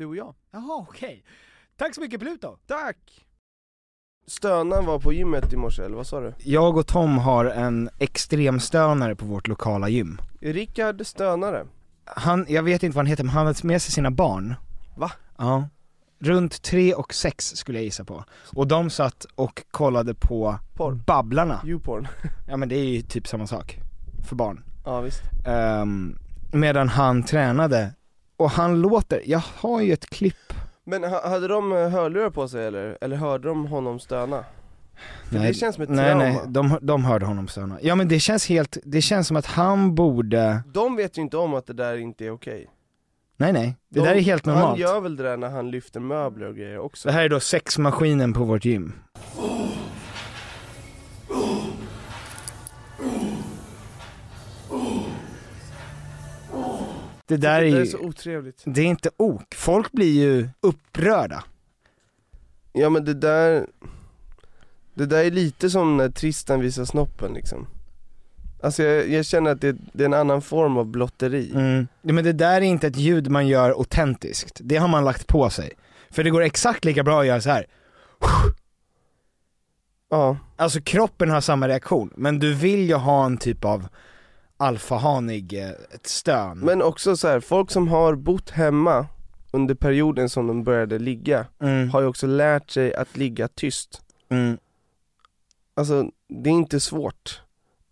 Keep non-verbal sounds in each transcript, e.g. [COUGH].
Du och jag. Jaha, okej. Tack så mycket Pluto! Tack! Stönan var på gymmet i morse, eller vad sa du? Jag och Tom har en extremstönare på vårt lokala gym. Rickard Stönare? Han, jag vet inte vad han heter, men han har med sig sina barn. Va? Ja. Runt tre och sex skulle jag gissa på. Och de satt och kollade på Porr. Babblarna. Youporn? [LAUGHS] Ja men det är ju typ samma sak. För barn. Ja visst. Ehm, medan han tränade. Och han låter, jag har ju ett klipp. Men ha- hade de eh, hörlurar på sig eller? Eller hörde de honom stöna? För det känns som ett nej, trauma. nej, de, de hörde honom stöna. Ja men det känns helt, det känns som att han borde, De vet ju inte om att det där inte är okej. nej nej, det De- där är helt Han normalt. gör väl det där när han lyfter möbler och grejer också. Det här är då sexmaskinen på vårt gym. Det där är det där är ju, så otrevligt. det är inte ok. Folk blir ju upprörda. Ja men det där, det där är lite som när Tristan visar snoppen liksom. Alltså jag, jag känner att det, det är en annan form av blotteri. Mm. Ja, men det där är inte ett ljud man gör autentiskt. Det har man lagt på sig. För det går exakt lika bra att göra så här. Ja. Alltså kroppen har samma reaktion, men du vill ju ha en typ av alfahanig, eh, ett stön. Men också så här, folk som har bott hemma under perioden som de började ligga, Mm. har ju också lärt sig att ligga tyst. Mm. Alltså det är inte svårt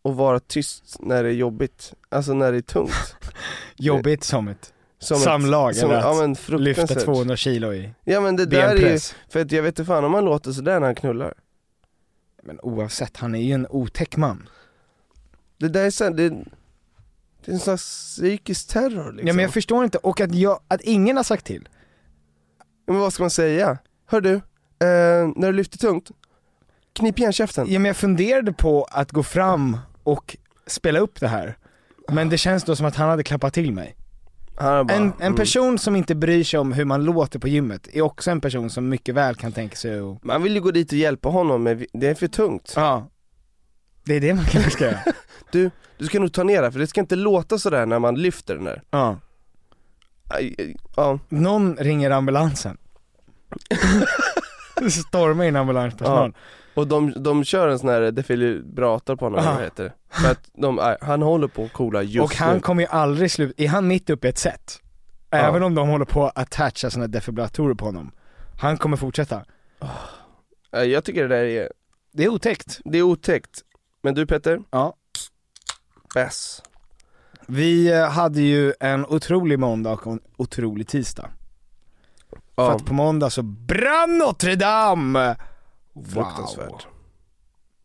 att vara tyst när det är jobbigt, alltså när det är tungt. [LAUGHS] Jobbigt som ett Som ett- samlag, som, eller ja, att men lyfta fruktansvärt. 200 kilo i Ja men det där är ju, för att jag vet inte fan om man låter sådär när han knullar. Men oavsett, han är ju en otäck man. Det där är så det, det är en slags psykisk terror liksom. Ja men jag förstår inte, och att, jag, att ingen har sagt till. Men vad ska man säga? Hör du, eh, när du lyfter tungt, knip igen käften. Ja men jag funderade på att gå fram och spela upp det här. Men det känns då som att han hade klappat till mig. Bara, En, en mm. person som inte bryr sig om hur man låter på gymmet är också en person som mycket väl kan tänka sig att, Man vill ju gå dit och hjälpa honom men det är för tungt. ja. Det är det man kanske ska göra. [LAUGHS] Du, du ska nog ta ner det för det ska inte låta sådär när man lyfter den där. Ja. Aj, aj, Ja, Någon ringer ambulansen. [LAUGHS] Storma in ambulanspersonal. Och de, de kör en sån här defibrillator på honom, Ja. vad heter det? För att de, nej, han håller på att coola just Och han nu. kommer ju aldrig sluta, är han mitt uppe i ett set? Även om de håller på att attacha såna defibrillatorer på honom. Han kommer fortsätta. Eh, Jag tycker det där är, Det är otäckt. det är otäckt. Men du Petter? Ja. Bäst. Vi eh, hade ju en otrolig måndag och en otrolig tisdag. För Ja, att på måndag så brann Notre Dame! fruktansvärt.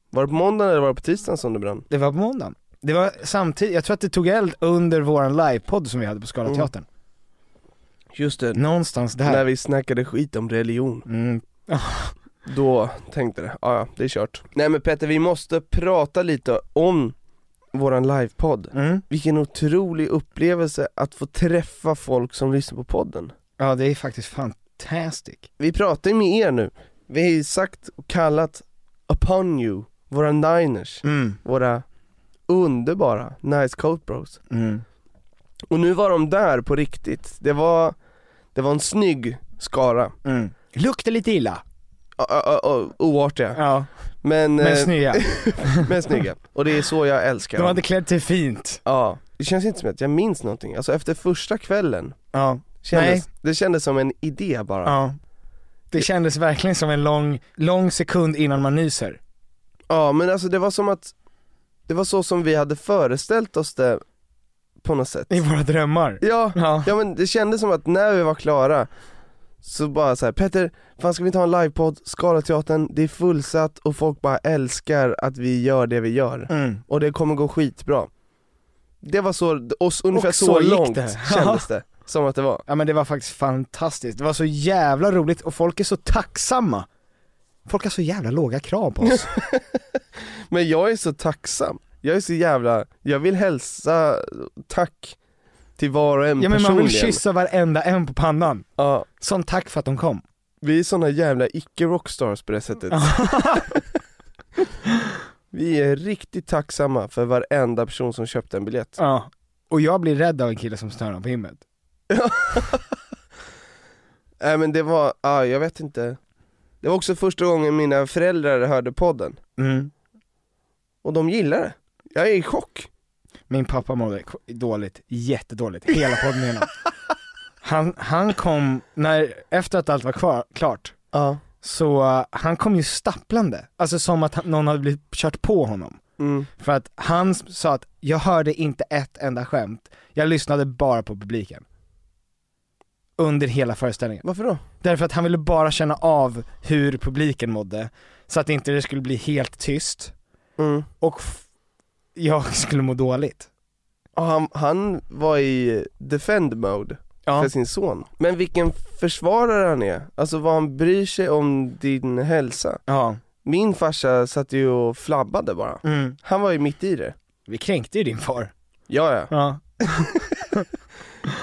Var det på måndagen eller var det på tisdagen som det brann? Det var på måndagen. Det var samtidigt, jag tror att det tog eld under våran livepodd som vi hade på Scalateatern. Just det, Någonstans där. när vi snackade skit om religion. Mm. Då tänkte det, ja ja, det är kört. Nej men Petter, vi måste prata lite om våran livepodd. Mm. Vilken otrolig upplevelse att få träffa folk som lyssnar på podden. Ja det är faktiskt fantastic. Vi pratar ju med er nu. Vi har ju sagt och kallat upon you, våra niners, Mm. våra underbara nice coat bros. Mm. Och nu var de där på riktigt. Det var, det var en snygg skara. Mm. Luktar lite illa. Oartiga, Ja, men, men eh, snygga. [LAUGHS] men snygga. Och det är så jag älskar De dem. hade klätt sig fint. Ja, det känns inte som att jag minns någonting. Alltså efter första kvällen, Ja, kändes, det kändes som en idé bara. ja. Det kändes verkligen som en lång, lång sekund innan man nyser. Ja men alltså det var som att, det var så som vi hade föreställt oss det på något sätt. I våra drömmar. Ja, Ja. ja men det kändes som att när vi var klara så bara så här, Petter, fan ska vi inte ha en livepodd, Scalateatern, det är fullsatt och folk bara älskar att vi gör det vi gör. Mm. Och det kommer gå skitbra. Det var så, och ungefär Och så, så långt det. [LAUGHS] kändes det, som att det var. Ja men det var faktiskt fantastiskt, det var så jävla roligt och folk är så tacksamma. Folk har så jävla låga krav på oss. [LAUGHS] Men jag är så tacksam, jag är så jävla, jag vill hälsa tack till var och en ja men man personligen. vill kyssa varenda en på pannan. Ja, Som tack för att de kom. vi är såna jävla icke-rockstars på det sättet. [LAUGHS] Vi är riktigt tacksamma för varenda person som köpte en biljett. Ja. Och jag blir rädd av en kille som stör på himmet. [LAUGHS] Nej men det var, ja jag vet inte. Det var också första gången mina föräldrar hörde podden. Mm. Och de gillar det. Jag är i chock. Min pappa mådde dåligt, jättedåligt, hela podden igenom. [LAUGHS] Han, han kom, när, efter att allt var kvar, klart, Ja. så uh, han kom ju stapplande, alltså som att han, någon hade blivit kört på honom. Mm. För att han sa att, jag hörde inte ett enda skämt, jag lyssnade bara på publiken. Under hela föreställningen. Varför då? Därför att han ville bara känna av hur publiken mådde, så att inte det skulle bli helt tyst, Mm. och jag [LAUGHS] skulle må dåligt. Ja, han, han var i defend mode Ja. för sin son. Men vilken försvarare han är. Alltså vad han bryr sig om din hälsa. Ja. Min farsa satt ju och flabbade bara. Mm. Han var ju mitt i det. Vi kränkte ju din far. Ja, ja. Ja. [LAUGHS]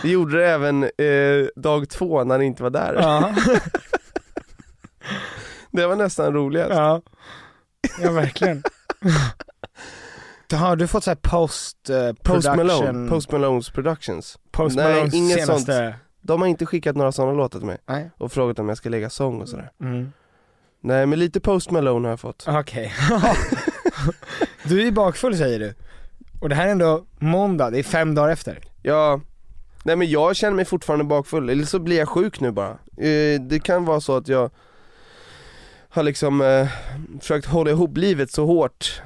Vi gjorde det även eh, dag två när han inte var där. Ja. [LAUGHS] Det var nästan roligast. ja. Ja verkligen. Har du fått såhär post eh, Post Malone, Post Malones Productions. Post Nej, Malones inget senaste, De har inte skickat några sådana låtar till mig nej? och frågat om jag ska lägga sång och sådär. Mm. Nej men lite Post Malone har jag fått. Okej. [LAUGHS] du är ju bakfull säger du. Och det här är ändå måndag, det är fem dagar efter. Ja, nej men jag känner mig fortfarande bakfull, eller så blir jag sjuk nu bara. Eh, det kan vara så att jag har liksom eh, försökt hålla ihop livet så hårt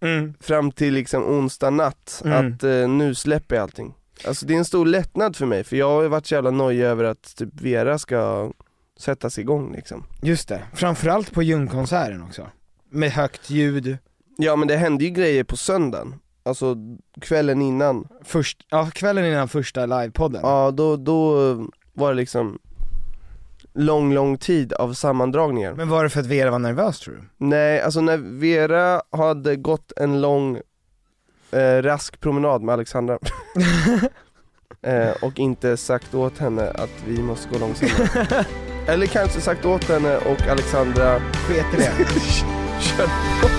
Mm. fram till liksom onsdag natt, Mm. att eh, nu släpper jag allting. Alltså det är en stor lättnad för mig, för jag har ju varit så jävla nojig över att typ Vera ska sättas igång liksom. Just det, framförallt på Ljungkonserten också. Med högt ljud, Ja men det hände ju grejer på söndagen, alltså kvällen innan. först, ja kvällen innan första livepodden. Ja då, då var det liksom lång, lång tid av sammandragningar. Men var det för att Vera var nervös tror du? Nej, alltså när Vera hade gått en lång eh, rask promenad med Alexandra [LAUGHS] eh, och inte sagt åt henne att vi måste gå långsammare. Eller kanske sagt åt henne och Alexandra Sket i det? [LAUGHS] [LAUGHS] kör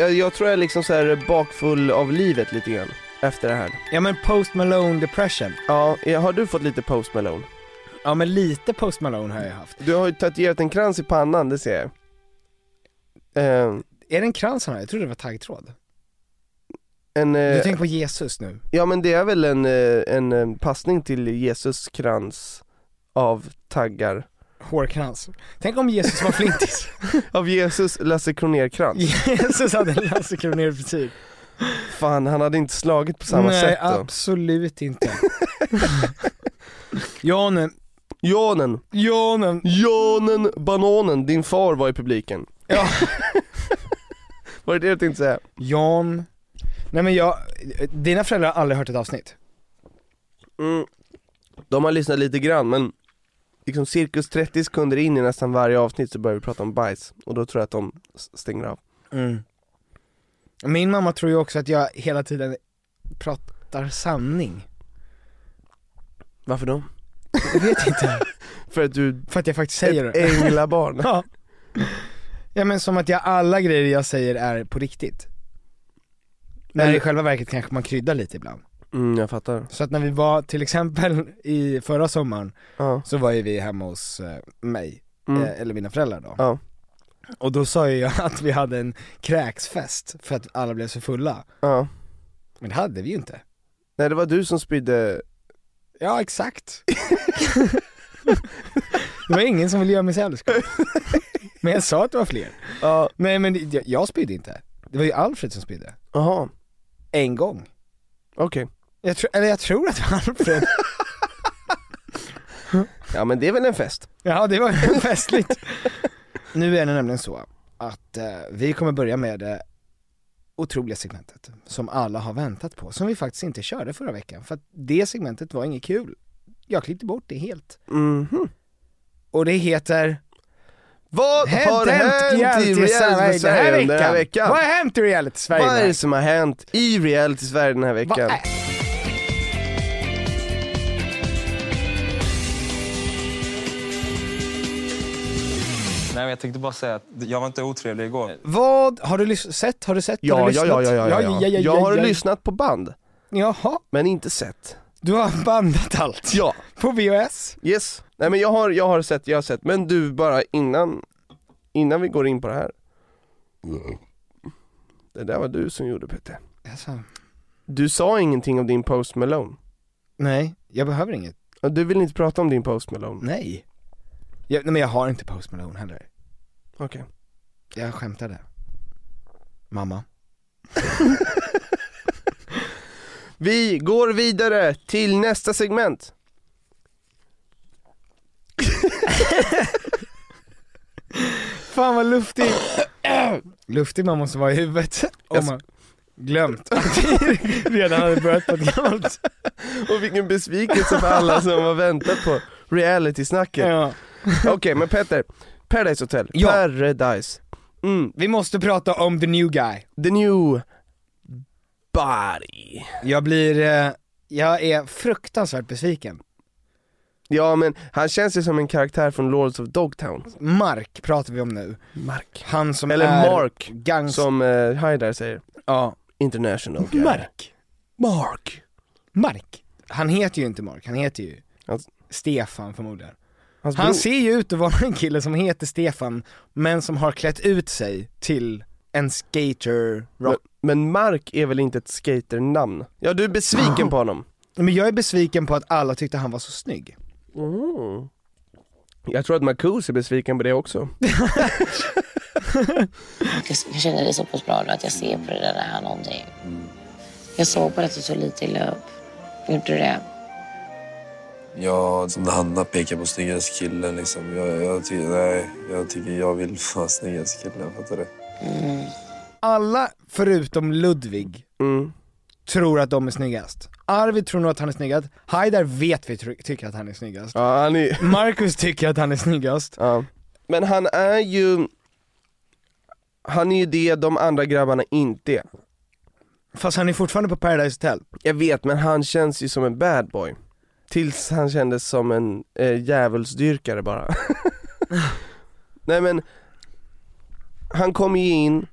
jag, jag tror jag är liksom så här bakfull av livet lite grann efter det här. Ja men Post Malone depression. Ja, eh, har du fått lite Post Malone? Ja men lite Post Malone har jag haft. Du har ju tatuerat en krans i pannan, det ser jag. Eh, Är det en krans han har? Jag trodde det var taggtråd. en, Du eh, tänker på Jesus nu? ja men det är väl en, eh, en eh, passning till Jesus krans av taggar. Hårkrans. Tänk om Jesus var flintis. [LAUGHS] Av Jesus Lasse Kronér-krans. Jesus hade en Lasse Kronér-frisyr. Fan, han hade inte slagit på samma Nej, sätt då. absolut inte. [LAUGHS] Janen, Janen, Janen. Janen Bananen, din far var i publiken. Ja. [LAUGHS] Var det det du tänkte säga? Jan. Nej men jag, dina föräldrar har aldrig hört ett avsnitt. Mm. De har lyssnat lite grann men liksom cirkus 30 sekunder in i nästan varje avsnitt så börjar vi prata om bajs och då tror jag att de stänger av. Mm. Min mamma tror ju också att jag hela tiden pratar sanning. Varför då? Jag vet inte. [LAUGHS] För att du För att jag faktiskt säger ett det. änglabarn. [LAUGHS] Ja. Ja men som att jag, alla grejer jag säger är på riktigt. Eller- i själva verket kanske man kryddar lite ibland. Mm, jag fattar. Så att när vi var till exempel i förra sommaren, Ja. så var ju vi hemma hos eh, mig, Mm. eh, eller mina föräldrar då. Ja. Och då sa ju jag [LAUGHS] att vi hade en kräksfest för att alla blev så fulla. ja. Men det hade vi ju inte. Nej det var du som spydde, Ja exakt. [LAUGHS] det var ingen som ville göra mig sällskap. Men jag sa att det var fler. ja, Nej men jag, jag spydde inte. Det var ju Alfred som spydde. jaha, En gång. okej. Jag tro, eller jag tror att det var Alfred. Ja men det är väl en fest? Ja det var festligt. nu är det nämligen så att eh, vi kommer börja med det otroliga segmentet som alla har väntat på, som vi faktiskt inte körde förra veckan för att det segmentet var inget kul. Jag klippte bort det helt. Mhm. Och det heter Vad har hänt i reality Sverige den här veckan? Vad har hänt i reality Sverige? Vad är det som har hänt i reality Sverige den här veckan? Nej, men jag tänkte bara säga att jag var inte otrevlig igår. Vad, har du sett, har du sett, har Ja, du ja, lyssnat? ja, ja, ja, ja, ja, ja, Jag har ja. lyssnat på band, Jaha, men inte sett. du har bandat allt? Ja, På VHS? yes. Nej men jag har, jag har sett, jag har sett, men du bara innan, innan vi går in på det här. Det där var du som gjorde Peter. Alltså, Du sa ingenting om din Post Malone. nej, jag behöver inget. Ja, Du vill inte prata om din Post Malone? Nej. Jag, nej men jag har inte Post Malone heller. Okej. Jag skämtade. Mamma. [LAUGHS] Vi går vidare till nästa segment. [LAUGHS] Fan vad luftig, luftig man måste vara i huvudet om man glömt att [LAUGHS] vi redan hade börjat på ett gammalt. Och vilken besvikelse för alla som har väntat på reality-snacket. Ja. Okej men Petter, Paradise Hotel, Ja. Paradise. Mm, Vi måste prata om the new guy. the new body. Jag blir, eh, jag är fruktansvärt besviken. Ja men han känns ju som en karaktär från Lords of Dogtown. Mark pratar vi om nu. Mark. Han som Eller är Mark, gangs... som uh, Haidar säger. Ja. International guy. Mark. Mark. Mark. Han heter ju inte Mark, han heter ju Hans- Stefan förmodligen. Hans Han ser ju ut att vara en kille som heter Stefan, men som har klätt ut sig till en skater men, rock. men Mark är väl inte ett skaternamn? Ja du är besviken på honom? Men jag är besviken på att alla tyckte han var så snygg. Mm. Jag tror att Marcus är besviken på det också. Jag känner det så pass bra nu att jag ser på det där är någonting. Jag såg bara att du tog lite illa upp. Gjorde du det? Ja, som när Hanna pekar på snyggaste killen liksom. Jag, jag, tycker, nej, jag tycker jag vill [LAUGHS] vara snyggaste killen, fattar du? Mm. Alla förutom Ludvig Mm. tror att de är snyggast. Arvid tror nog att han är snyggast, Haidar vet vi tycker att han är snyggast. Ja, han är... [LAUGHS] Marcus tycker att han är snyggast. Ja. Men han är ju, han är ju det de andra grabbarna inte är. Fast han är fortfarande på Paradise Hotel. Jag vet men han känns ju som en bad boy. Tills han kändes som en eh, djävulsdyrkare bara. [LAUGHS] Nej men, han kom ju in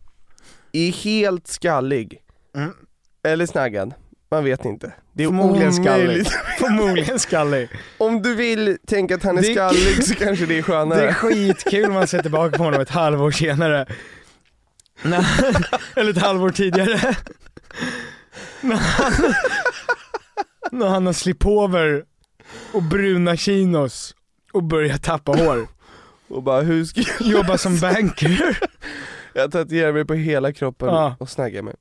är helt skallig. Mm. Eller snaggad, man vet inte. Det är Förmodligen skallig. [LAUGHS] Förmodligen skallig. Om du vill tänka att han är är- skallig så kanske det är skönare. Det är skitkul om man ser tillbaka på honom ett halvår senare. [LAUGHS] Eller ett halvår tidigare. Han, när han har slipover och bruna chinos och börjar tappa hår. Och bara, hur ska jag Jobba som banker. Jag tatuerar mig på hela kroppen Ja. och snaggar mig.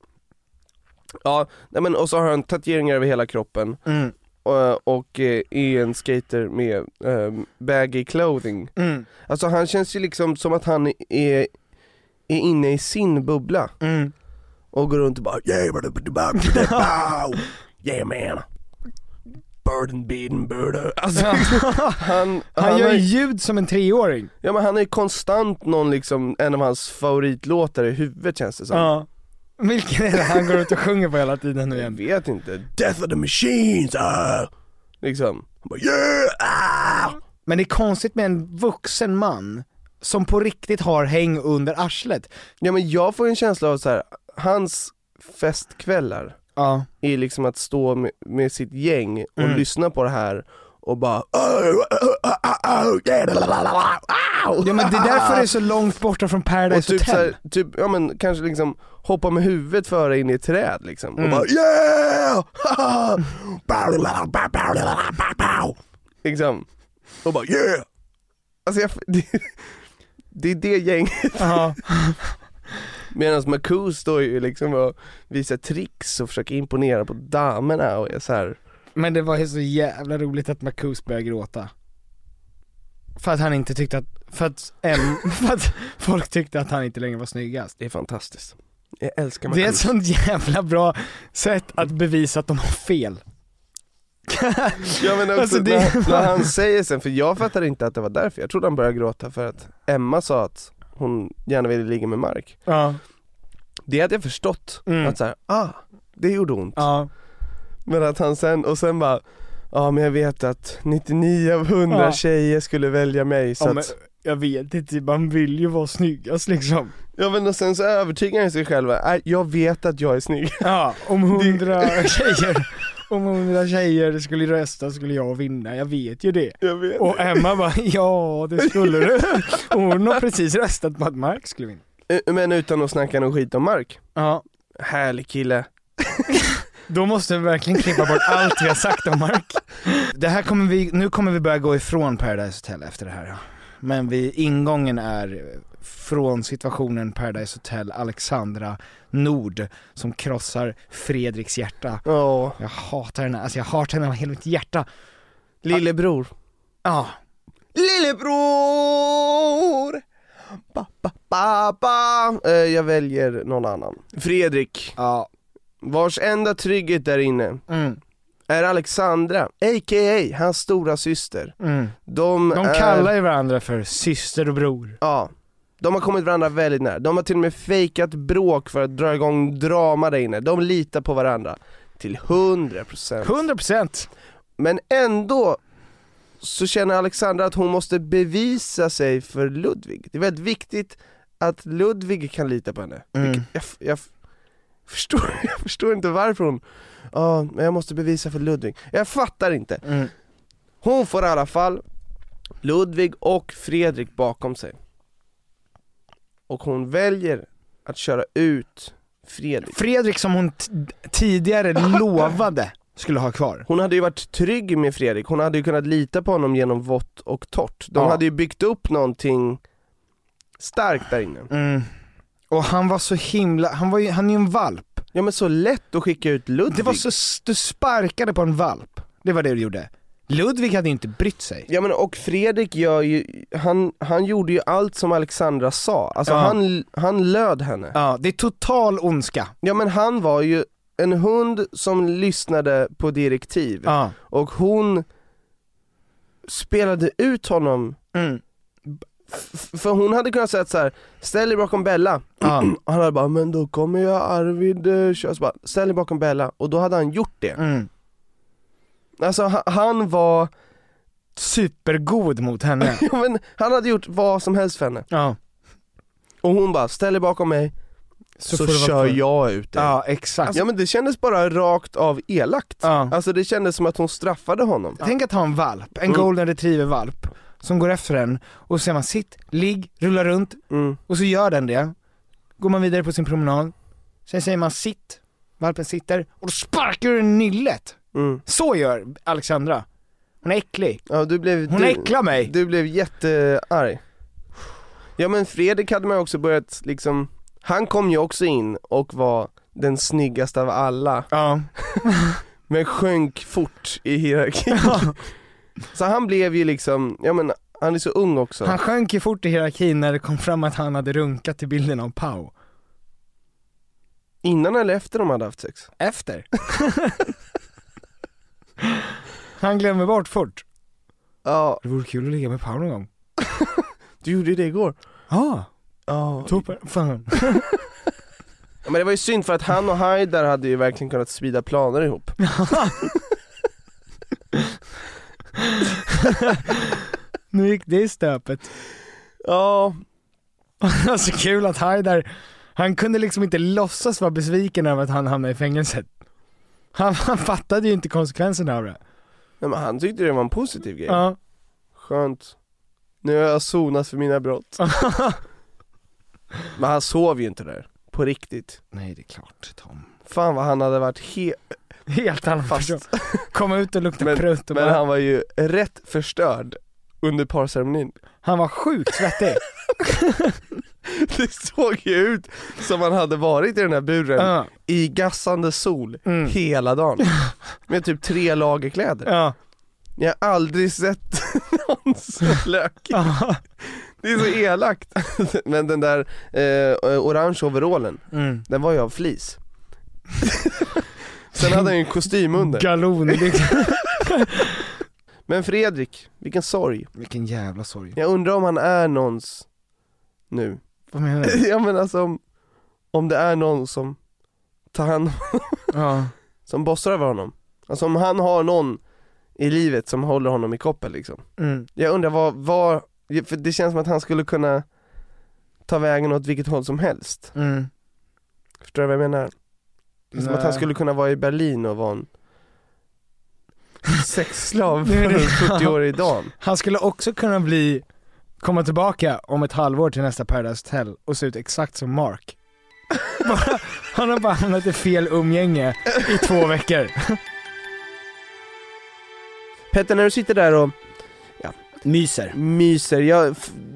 Ja, nej men och så har han tatueringar över hela kroppen Mm, och, och eh, är en skater med eh, baggy clothing. mm, Alltså han känns ju liksom som att han är, är inne i sin bubbla mm. och går runt och bara yeah man. [LAUGHS] Bird and beaten bird. Alltså, [LAUGHS] han, Han gör har- ljud som en treåring. Ja men han ju konstant någon liksom, en av hans favoritlåtar i huvudet känns det som. Ja. Vilken är det han går ut och sjunger på hela tiden nu Jag igen? vet inte, Death of the Machines, ah! Liksom, han bara yeah! Ah! Men det är konstigt med en vuxen man som på riktigt har häng under arslet. Ja men jag får en känsla av så här, hans festkvällar Ja. är liksom att stå med, med sitt gäng och Mm. lyssna på det här och bara "Oh, Ja men det är därför det är så långt borta från och Paradise typ, så Hotel. här, typ, ja men kanske liksom hoppa med huvudet före in i ett träd liksom och Mm. bara yeah! [LAUGHS] liksom, och bara yeah! Alltså jag, [LAUGHS] det, det är det gänget. [LAUGHS] Medan Maku står ju liksom och visar tricks och försöker imponera på damerna och är så här. Men det var ju så jävla roligt att Marcus började gråta. För att han inte tyckte att, för att, em, [LAUGHS] för att folk tyckte att han inte längre var snyggast. det är fantastiskt. Jag älskar Det är ett sånt jävla bra sätt att bevisa att de har fel. [LAUGHS] Ja men också Alltså, det- när, när han säger sen, för jag fattade inte att det var därför, jag trodde han började gråta för att Emma sa att hon gärna ville ligga med Mark. Ja. Det hade jag förstått, Mm. att så här, ah, det gjorde ont. Ja. Men att han sen, och sen bara, ja men jag vet att 99 av 100 Ja. tjejer skulle välja mig så ja att jag vet inte, man vill ju vara snyggast liksom. Ja men och sen så övertygar han sig själv, "Nej, jag vet att jag är snygg. Ja, om hundra tjejer, [LAUGHS] om hundra tjejer skulle rösta skulle jag vinna, jag vet ju det. Jag vet. Och Emma bara, ja det skulle du. Och hon har precis röstat på att Mark skulle vinna. Eh, Men utan att snacka någon skit om Mark. Ja, Härlig kille. [LAUGHS] då måste vi verkligen klippa bort allt vi har sagt om Mark. Det här kommer vi, nu kommer vi börja gå ifrån Paradise Hotel efter det här. ja. Men vi, ingången är från situationen Paradise Hotel, Alexandra Nord som krossar Fredriks hjärta. Åh, Jag hatar henne, alltså jag hatar henne av hela mitt hjärta. lillebror. Ja, Lillebror! Ba, ba, ba, ba. Eh, jag väljer någon annan. Fredrik, ja, vars enda trygghet där inne mm, är Alexandra, a.k.a. hans stora syster. mm. De, De är, kallar ju varandra för syster och bror. Ja, de har kommit varandra väldigt nära. De har till och med fejkat bråk för att dra igång drama där inne. De litar på varandra till 100%. 100% Men ändå så känner Alexandra att hon måste bevisa sig för Ludvig. Det är väldigt viktigt att Ludvig kan lita på henne. Mm. Jag, jag [LAUGHS] förstår, jag förstår inte varför hon, ja men jag måste bevisa för Ludvig. Jag fattar inte. mm. Hon får i alla fall Ludvig och Fredrik bakom sig. Och hon väljer att köra ut Fredrik. Fredrik som hon tidigare [LAUGHS] lovade skulle ha kvar. Hon hade ju varit trygg med Fredrik, hon hade ju kunnat lita på honom genom vått och torrt. De Ja. hade ju byggt upp någonting starkt där inne. Mm. Och han var så himla, han var ju, han är ju en valp. Ja men så lätt att skicka ut Ludvig. Det var så, du sparkade på en valp. Det var det du gjorde. Ludvig hade ju inte brytt sig. Ja men och Fredrik gör ju, han, han gjorde ju allt som Alexandra sa, alltså Ja. han, han löd henne. Ja, det är total ondska. Ja men han var ju en hund som lyssnade på direktiv Ja. och hon spelade ut honom, Mm. För hon hade kunnat säga så här: ställ dig bakom Bella, och [CLEARS THROAT] han hade bara 'men då kommer jag Arvid eh, köra' så bara, ställ dig bakom Bella, och då hade han gjort det. Mm. Alltså han, var, Supergod mot henne. [LAUGHS] ja, men, han hade gjort vad som helst för henne. Ja. Och hon bara, ställ dig bakom mig, så, vara kör jag ut dig. Ja exakt. Ja men det kändes bara rakt av elakt. Ja. Alltså det kändes som att hon straffade honom. Tänk att ha en valp, en Mm. golden retriever-valp, som går efter en och så säger man sitt, ligg, rulla runt, Mm. och så gör den det. Går man vidare på sin promenad, sen säger man sitt, valpen sitter, och då sparkar du den nyllet. Mm. Så gör Alexandra. Hon är äcklig. Ja, du blev, Hon du, äcklar mig. Du blev jättearg. Ja men Fredrik hade man också börjat liksom, han kom ju också in och var den snyggaste av alla, Ja. [LAUGHS] men sjönk fort i hierarkin. Så han blev ju liksom, ja men han är så ung också. Han sjönk ju fort i hierarkin när det kom fram att han hade runkat till bilden av Pau. Innan eller efter de hade haft sex? Efter. [LAUGHS] han glömmer bort fort. Ja, Det vore kul att ligga med Pau någon gång. [LAUGHS] du gjorde ju det igår. Ja, Ja. toppen. Fan. [LAUGHS] Men det var ju synd för att han och Haidar hade ju verkligen kunnat sprida planer ihop. [LAUGHS] nu gick det i stöpet. Ja, [LAUGHS] så kul att Haidar, han kunde liksom inte låtsas vara besviken över att han hamnade i fängelset. Han, han fattade ju inte konsekvenserna av det. nej, men han tyckte det var en positiv grej. Ja. Skönt. Nu har jag sonat för mina brott. [LAUGHS] Men han sov ju inte där, på riktigt. Nej det är klart Tom. Fan vad han hade varit he- [LAUGHS] Helt annan Fast- person. Komma ut och lukta Men- prutt och Men bara, han var ju rätt förstörd under parceremonin. han var sjukt svettig. [LAUGHS] Det såg ju ut som han hade varit i den här buren ja. i gassande sol Mm. hela dagen. [LAUGHS] Med typ tre lager kläder. Ja. Jag har aldrig sett någon så lökig. Ja. Det är så elakt. Men den där eh, orange overallen, Mm. den var ju av flis. Sen hade han ju en kostym under. Galon liksom. [LAUGHS] Men Fredrik, vilken sorg. Vilken jävla sorg. Jag undrar om han är någons nu. Vad menar du? [LAUGHS] ja men alltså om, om det är någon som tar hand Ja. som bossar över honom. Alltså om han har någon i livet som håller honom i koppel liksom. Mm. Jag undrar vad, vad, för det känns som att han skulle kunna ta vägen åt vilket håll som helst. Mm. Förstår du vad jag menar? Det är som att han skulle kunna vara i Berlin och vara en [LAUGHS] sexslav för 40-årig dam. Han skulle också kunna bli, komma tillbaka om ett halvår till nästa Paradise Hotel och se ut exakt som Mark. [LAUGHS] bara, han har bara hamnat i fel umgänge i två veckor. Petter när du sitter där och Myser. myser, jag,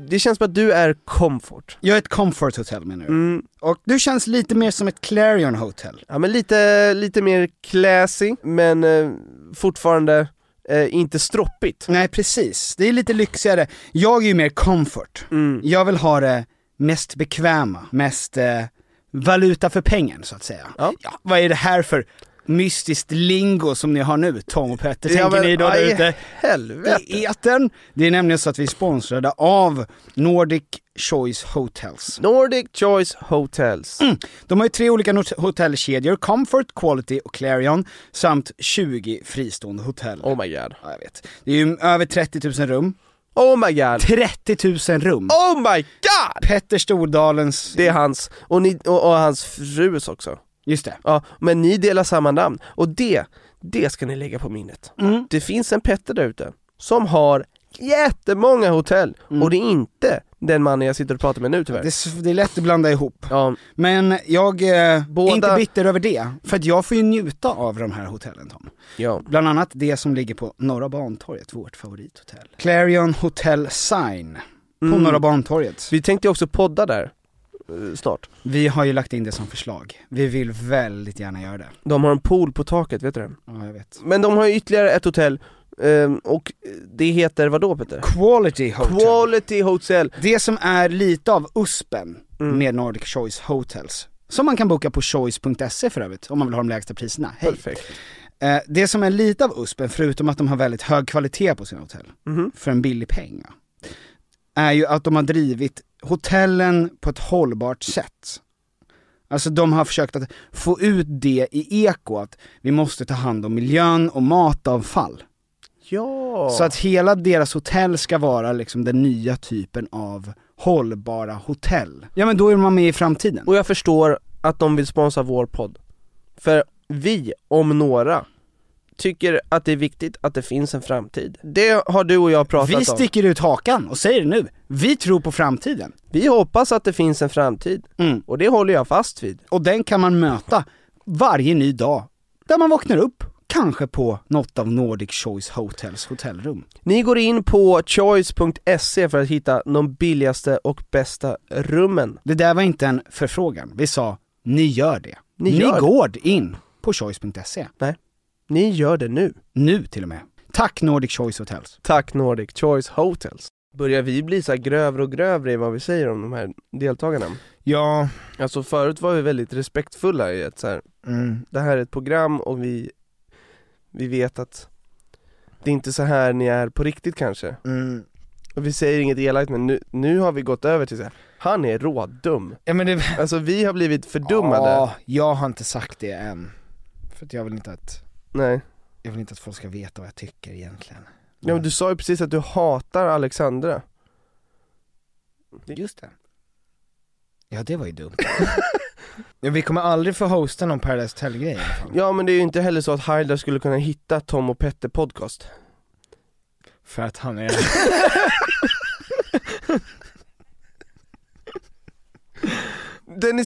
det känns som att du är comfort. Jag är ett comfort hotel menar du? Mm, Och du känns lite mer som ett Clarion hotel. ja men lite, lite mer classy, men eh, fortfarande eh, inte stroppigt. Nej precis, det är lite lyxigare. Jag är ju mer comfort. Mm. Jag vill ha det mest bekväma, mest eh, valuta för pengen så att säga. Ja. vad är det här för mystiskt lingo som ni har nu, Tom och Petter, tänker men, ni då där aj, ute Helvete! i etern? Det är nämligen så att vi är sponsrade av Nordic Choice Hotels. Nordic Choice Hotels. De har ju tre olika hotellkedjor, Comfort, Quality och Clarion, samt 20 fristående hotell. Oh my god. Ja, jag vet. Det är ju över 30 000 rum. Oh my god. 30 000 rum! Oh my god! Petter Stordalens... Det är hans, och, ni, och, och hans frus också. Just det. Ja, men ni delar samma namn, och det, det ska ni lägga på minnet. Mm. Det finns en Petter där ute som har jättemånga hotell, Mm. och det är inte den mannen jag sitter och pratar med nu tyvärr. Det det är lätt att blanda ihop. Ja, Men jag eh, Båda- är inte bitter över det, för att jag får ju njuta av de här hotellen Tom. ja. Bland annat det som ligger på Norra Bantorget, vårt favorithotell. Clarion Hotel Sign på Mm. Norra Bantorget. Vi tänkte ju också podda där, snart. Vi har ju lagt in det som förslag. Vi vill väldigt gärna göra det. De har en pool på taket, vet du det? Ja, jag vet. Men de har ju ytterligare ett hotell, ehm, och det heter vad då Peter? Quality Hotel. Quality Hotel! det som är lite av USPen Mm. med Nordic Choice Hotels, som man kan boka på choice.se för övrigt, om man vill ha de lägsta priserna. Hej! Perfekt. Eh, det som är lite av USPen, förutom att de har väldigt hög kvalitet på sina hotell, Mhm. för en billig peng, är ju att de har drivit hotellen på ett hållbart sätt. Alltså de har försökt att få ut det i eko, att vi måste ta hand om miljön och matavfall. Ja! Så att hela deras hotell ska vara liksom den nya typen av hållbara hotell. Ja men då är man med i framtiden. Och jag förstår att de vill sponsra vår podd. För vi, om några, tycker att det är viktigt att det finns en framtid. Det har du och jag pratat Vi om. sticker ut hakan och säger det nu. Vi tror på framtiden. Vi hoppas att det finns en framtid, Mm. och det håller jag fast vid. Och den kan man möta varje ny dag. Där man vaknar upp, kanske på något av Nordic Choice Hotels hotellrum. Ni går in på choice.se för att hitta de billigaste och bästa rummen. Det där var inte en förfrågan, vi sa ni gör det. Ni gör det. går in på choice.se. Ni gör det nu. Nu till och med. Tack Nordic Choice Hotels. Tack Nordic Choice Hotels. Börjar vi bli så här grövre och grövre i vad vi säger om de här deltagarna? Ja, Alltså förut var vi väldigt respektfulla i att så här, mm, det här är ett program och vi, vi vet att det är inte så här ni är på riktigt kanske. mm. Och vi säger inget elakt men nu, nu har vi gått över till så här, han är rådum. Ja men det, Alltså vi har blivit fördummade. Ja, jag har inte sagt det än. För att jag vill inte att, Nej. jag vill inte att folk ska veta vad jag tycker egentligen. Ja men du sa ju precis att du hatar Alexandra. Just det. Ja det var ju dumt. [LAUGHS] ja, vi kommer aldrig få hosta någon Paradise fall. Ja men det är ju inte heller så att Haidar skulle kunna hitta Tom och Petter podcast. För att han är... [LAUGHS] Den är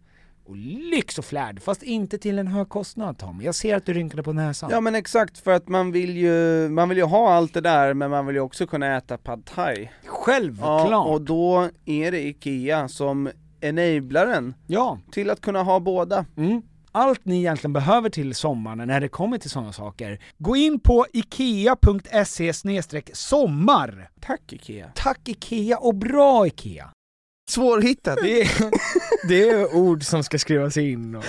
och lyx och flärd, fast inte till en hög kostnad Tom. Jag ser att du rynkade på näsan. Ja men exakt, för att man vill ju, man vill ju ha allt det där men man vill ju också kunna äta pad thai. Självklart! Ja, och då är det IKEA som enablaren ja. till att kunna ha båda. Mm. Allt ni egentligen behöver till sommaren när det kommer till sådana saker, gå in på ikea.se sommar. Tack IKEA. Tack IKEA och bra IKEA. Svårhittat. Det är, det är ord som ska skrivas in och...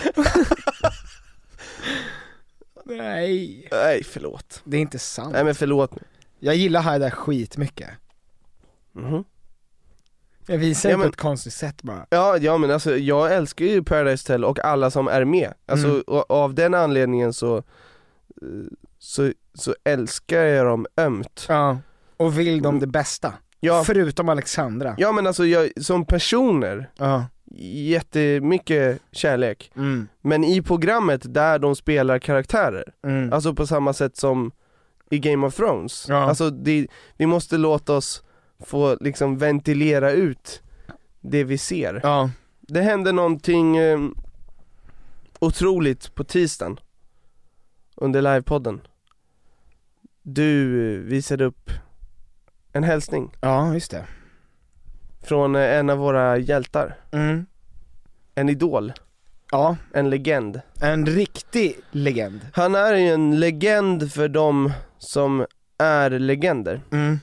Nej, Nej förlåt. det är inte sant. Nej men förlåt nu. Jag gillar Haida skitmycket. Mhm. Jag visar Ja, men- på ett konstigt sätt bara. Ja, ja men alltså jag älskar ju Paradise Hotel och alla som är med. Alltså Mm. och, av den anledningen så, eh, så, så älskar jag dem ömt. Ja. Och vill de det bästa. Ja. Förutom Alexandra. Ja men alltså jag, som personer, Ja. jättemycket kärlek. Mm. Men i programmet där de spelar karaktärer, Mm. alltså på samma sätt som i Game of Thrones. Ja. Alltså det, vi måste låta oss få liksom ventilera ut det vi ser. Ja. Det hände någonting eh, otroligt på tisdagen under livepodden. Du eh, visade upp en hälsning Ja, just det. från eh, en av våra hjältar. Mm. En idol, Ja, en legend. en riktig legend. Han är ju en legend för de som är legender. Mm.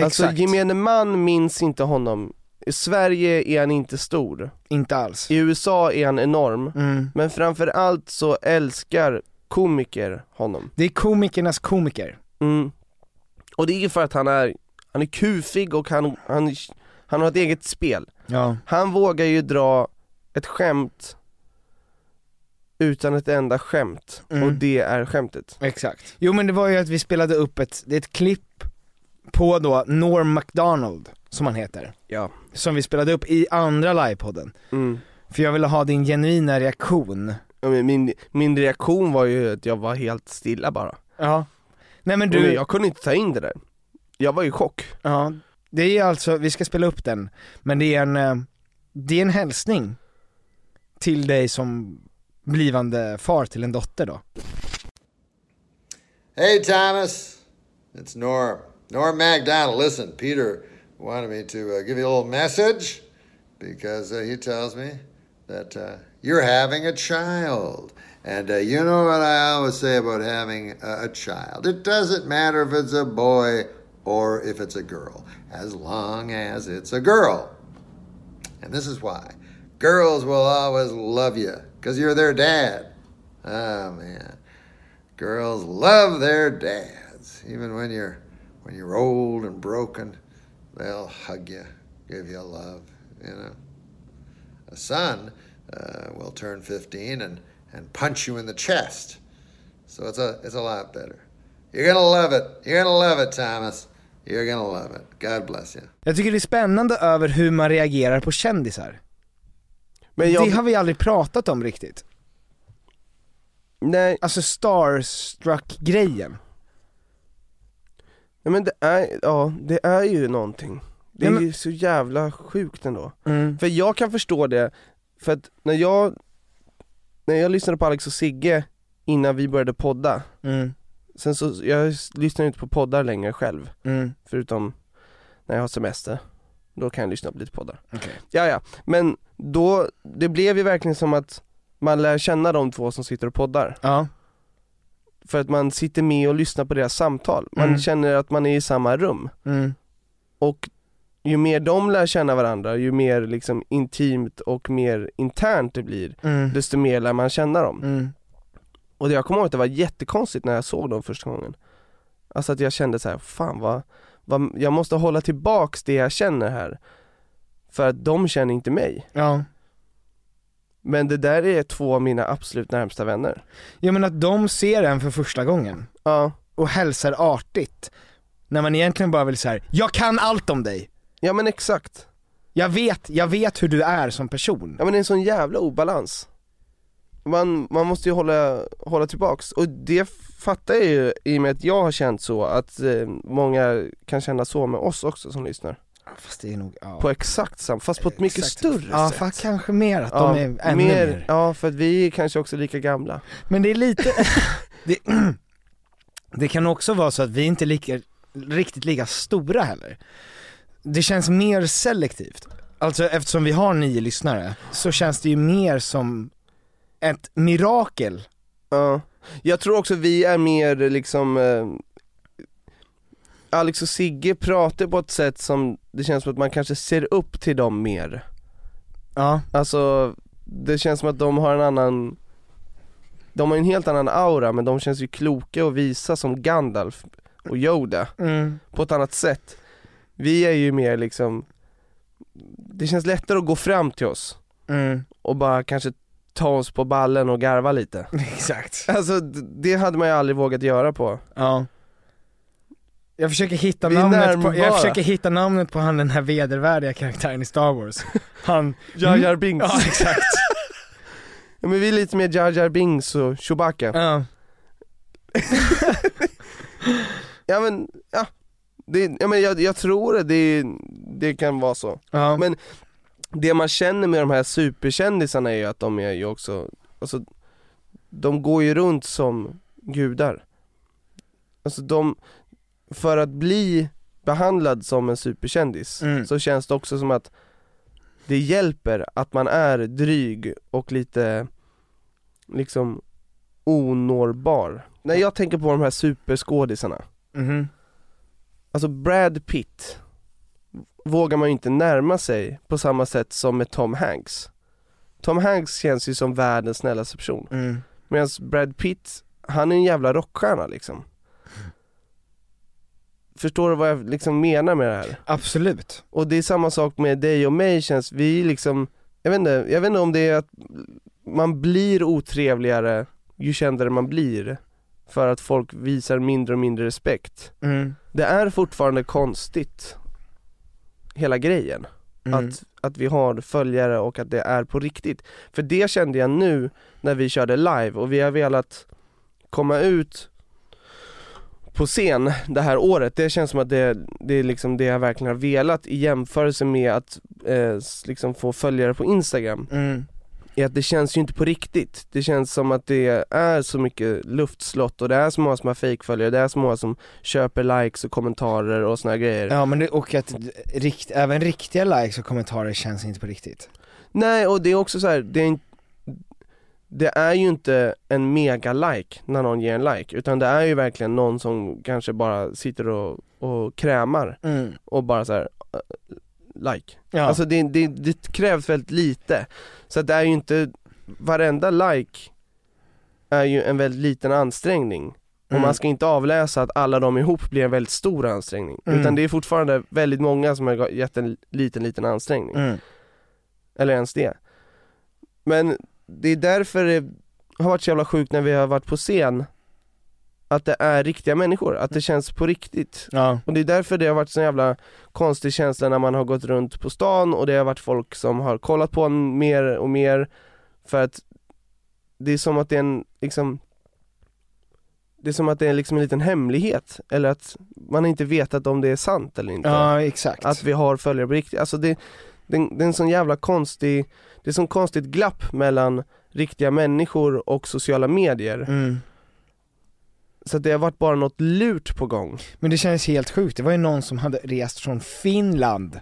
Alltså Exakt. gemene man minns inte honom. I Sverige är han inte stor. Inte alls. I USA är han enorm. Mm. Men framförallt så älskar komiker honom. Det är komikernas komiker. Mm. Och det är ju för att han är, han är kufig och han, han, han har ett eget spel. Ja. Han vågar ju dra ett skämt utan ett enda skämt. Mm. Och det är skämtet. Exakt. Jo men det var ju att vi spelade upp ett, det är ett klipp på då Norm MacDonald, som han heter. Ja. Som vi spelade upp i andra livepodden. Mm. För jag ville ha din genuina reaktion. Ja, Min, min reaktion var ju att jag var helt stilla bara. Ja. Nej men Du... du, Jag kunde inte ta in det där. Jag var i chock. ja, det är alltså, vi ska spela upp den, men det är en, eh, det är en hälsning till dig som blivande far till en dotter då. Hey, Thomas. It's Norm. Norm MacDonald. Listen, Peter wanted me to uh, give you a little message because uh, he tells me that uh, you're having a child. And uh, you know what I always say about having a, a child? It doesn't matter if it's a boy or if it's a girl, as long as it's a girl. And this is why. Girls will always love you because you're their dad. Oh, man. Girls love their dads, even when you're when you're old and broken. They'll hug you, give you love. You know, a son uh, will turn 15 and and punch you in the chest. So it's a it's a lot better. You're gonna love it. You're gonna love it, Thomas. You're gonna love it. God bless you. Jag tycker det är spännande över hur man reagerar på kändisar. Men jag, Det har vi aldrig pratat om riktigt. nej, Alltså starstruck-grejen. nej, men det är, ja, det är ju någonting. Det är men- ju så jävla sjukt ändå. Mm. För jag kan förstå det, för att när jag, när jag lyssnade på Alex och Sigge innan vi började podda, Mm. sen så, jag lyssnar inte på poddar längre själv, Mm. förutom när jag har semester. Då kan jag lyssna på lite poddar. Okej. Ja, ja, men då, det blev ju verkligen som att man lär känna de två som sitter och poddar. Ja. För att man sitter med och lyssnar på deras samtal. Man Mm. känner att man är i samma rum. Mm. Och ju mer de lär känna varandra, ju mer liksom intimt och mer internt det blir, Mm. desto mer lär man känna dem. Mm. Och det- jag kommer ihåg att det var jättekonstigt när jag såg dem första gången. Alltså att jag kände så här, fan vad, vad, jag måste hålla tillbaks det jag känner här. För att de känner inte mig. Ja. Men det där är två av mina absolut närmsta vänner. Jag menar att de ser en för första gången Ja, och hälsar artigt. När man egentligen bara vill säga jag kan allt om dig. Ja men exakt. Jag vet, jag vet hur du är som person. Ja men det är en sån jävla obalans. Man, man måste ju hålla, hålla tillbaks, och det fattar jag ju i och med att jag har känt så, att eh, många kan känna så med oss också som lyssnar. Fast det är nog, ja. På exakt samma, fast på ett mycket Exakt. större Ja, sätt. fast kanske mer att Ja, de är ännu mer. Ja, för att vi är kanske också lika gamla. Men det är lite, [LAUGHS] det, [CLEARS THROAT] det kan också vara så att vi inte är lika, riktigt lika stora heller. Det känns mer selektivt. Alltså eftersom vi har nio lyssnare, så känns det ju mer som ett mirakel. Ja. Jag tror också vi är mer liksom eh, Alex och Sigge pratar på ett sätt som det känns som att man kanske ser upp till dem mer. Ja. Alltså, det känns som att de har en annan De har en helt annan aura men de känns ju kloka och visa som Gandalf och Yoda Mm. på ett annat sätt. Vi är ju mer liksom Det känns lättare att gå fram till oss Mm. och bara kanske ta oss på ballen och garva lite. [LAUGHS] Exakt. Alltså det hade man ju aldrig vågat göra på. Ja. Jag försöker hitta namnet på, jag försöker hitta namnet på han den här vedervärdiga karaktären i Star Wars. Han... [LAUGHS] Jar Jar Binks. Ja exakt. Ja [LAUGHS] men vi är lite mer Jar Jar Binks och Chewbacca. Ja. Ja men, ja. Det, ja men jag, jag tror det, det, det kan vara så. Ja. Men det man känner med de här superkändisarna är ju att de är ju också, alltså de går ju runt som gudar. Alltså de, för att bli behandlad som en superkändis Mm. så känns det också som att det hjälper att man är dryg och lite liksom onårbar. När jag tänker på de här superskådisarna, Mhm. Alltså Brad Pitt vågar man ju inte närma sig på samma sätt som med Tom Hanks. Tom Hanks känns ju som världens snällaste person. Mm. Medan Brad Pitt, han är en jävla rockstjärna liksom. Förstår du vad jag liksom menar med det här? Absolut. Och det är samma sak med dig och mig känns, vi liksom, jag vet inte, jag vet inte om det är att man blir otrevligare ju kändare man blir för att folk visar mindre och mindre respekt. Mm. Det är fortfarande konstigt, hela grejen. Mm. Att, att vi har följare och att det är på riktigt. För det kände jag nu när vi körde live och vi har velat komma ut på scen det här året, det känns som att det, det är liksom det jag verkligen har velat i jämförelse med att eh, liksom få följare på Instagram. Mm. Är att det känns ju inte på riktigt. Det känns som att det är så mycket luftslott och det är så många som har fejkföljare, det är så många som köper likes och kommentarer och såna grejer. Ja men det, och att rikt, även riktiga likes och kommentarer känns inte på riktigt. Nej och det är också så här, det är, det är ju inte en mega like när någon ger en like, utan det är ju verkligen någon som kanske bara sitter och, och krämar Mm. och bara så här like. Ja. Alltså det, det, det krävs väldigt lite, så att det är ju inte, varenda like är ju en väldigt liten ansträngning. Och Mm. man ska inte avläsa att alla de ihop blir en väldigt stor ansträngning, Mm. utan det är fortfarande väldigt många som har gett en liten, liten ansträngning. Mm. Eller ens det. Men det är därför det har varit så jävla sjukt när vi har varit på scen Att det är riktiga människor, att det känns på riktigt Ja. Och det är därför det har varit så jävla konstig känsla när man har gått runt på stan och det har varit folk som har kollat på en mer och mer För att det är som att det är en liksom Det är som att det är liksom en liten hemlighet, eller att man inte vetat om det är sant eller inte Ja exakt. att vi har följare på riktigt, alltså det, det, det är en sån jävla konstig, det är sån konstigt glapp mellan riktiga människor och sociala medier Mm. Så det har varit bara något lurt på gång Men det kändes helt sjukt, det var ju någon som hade rest från Finland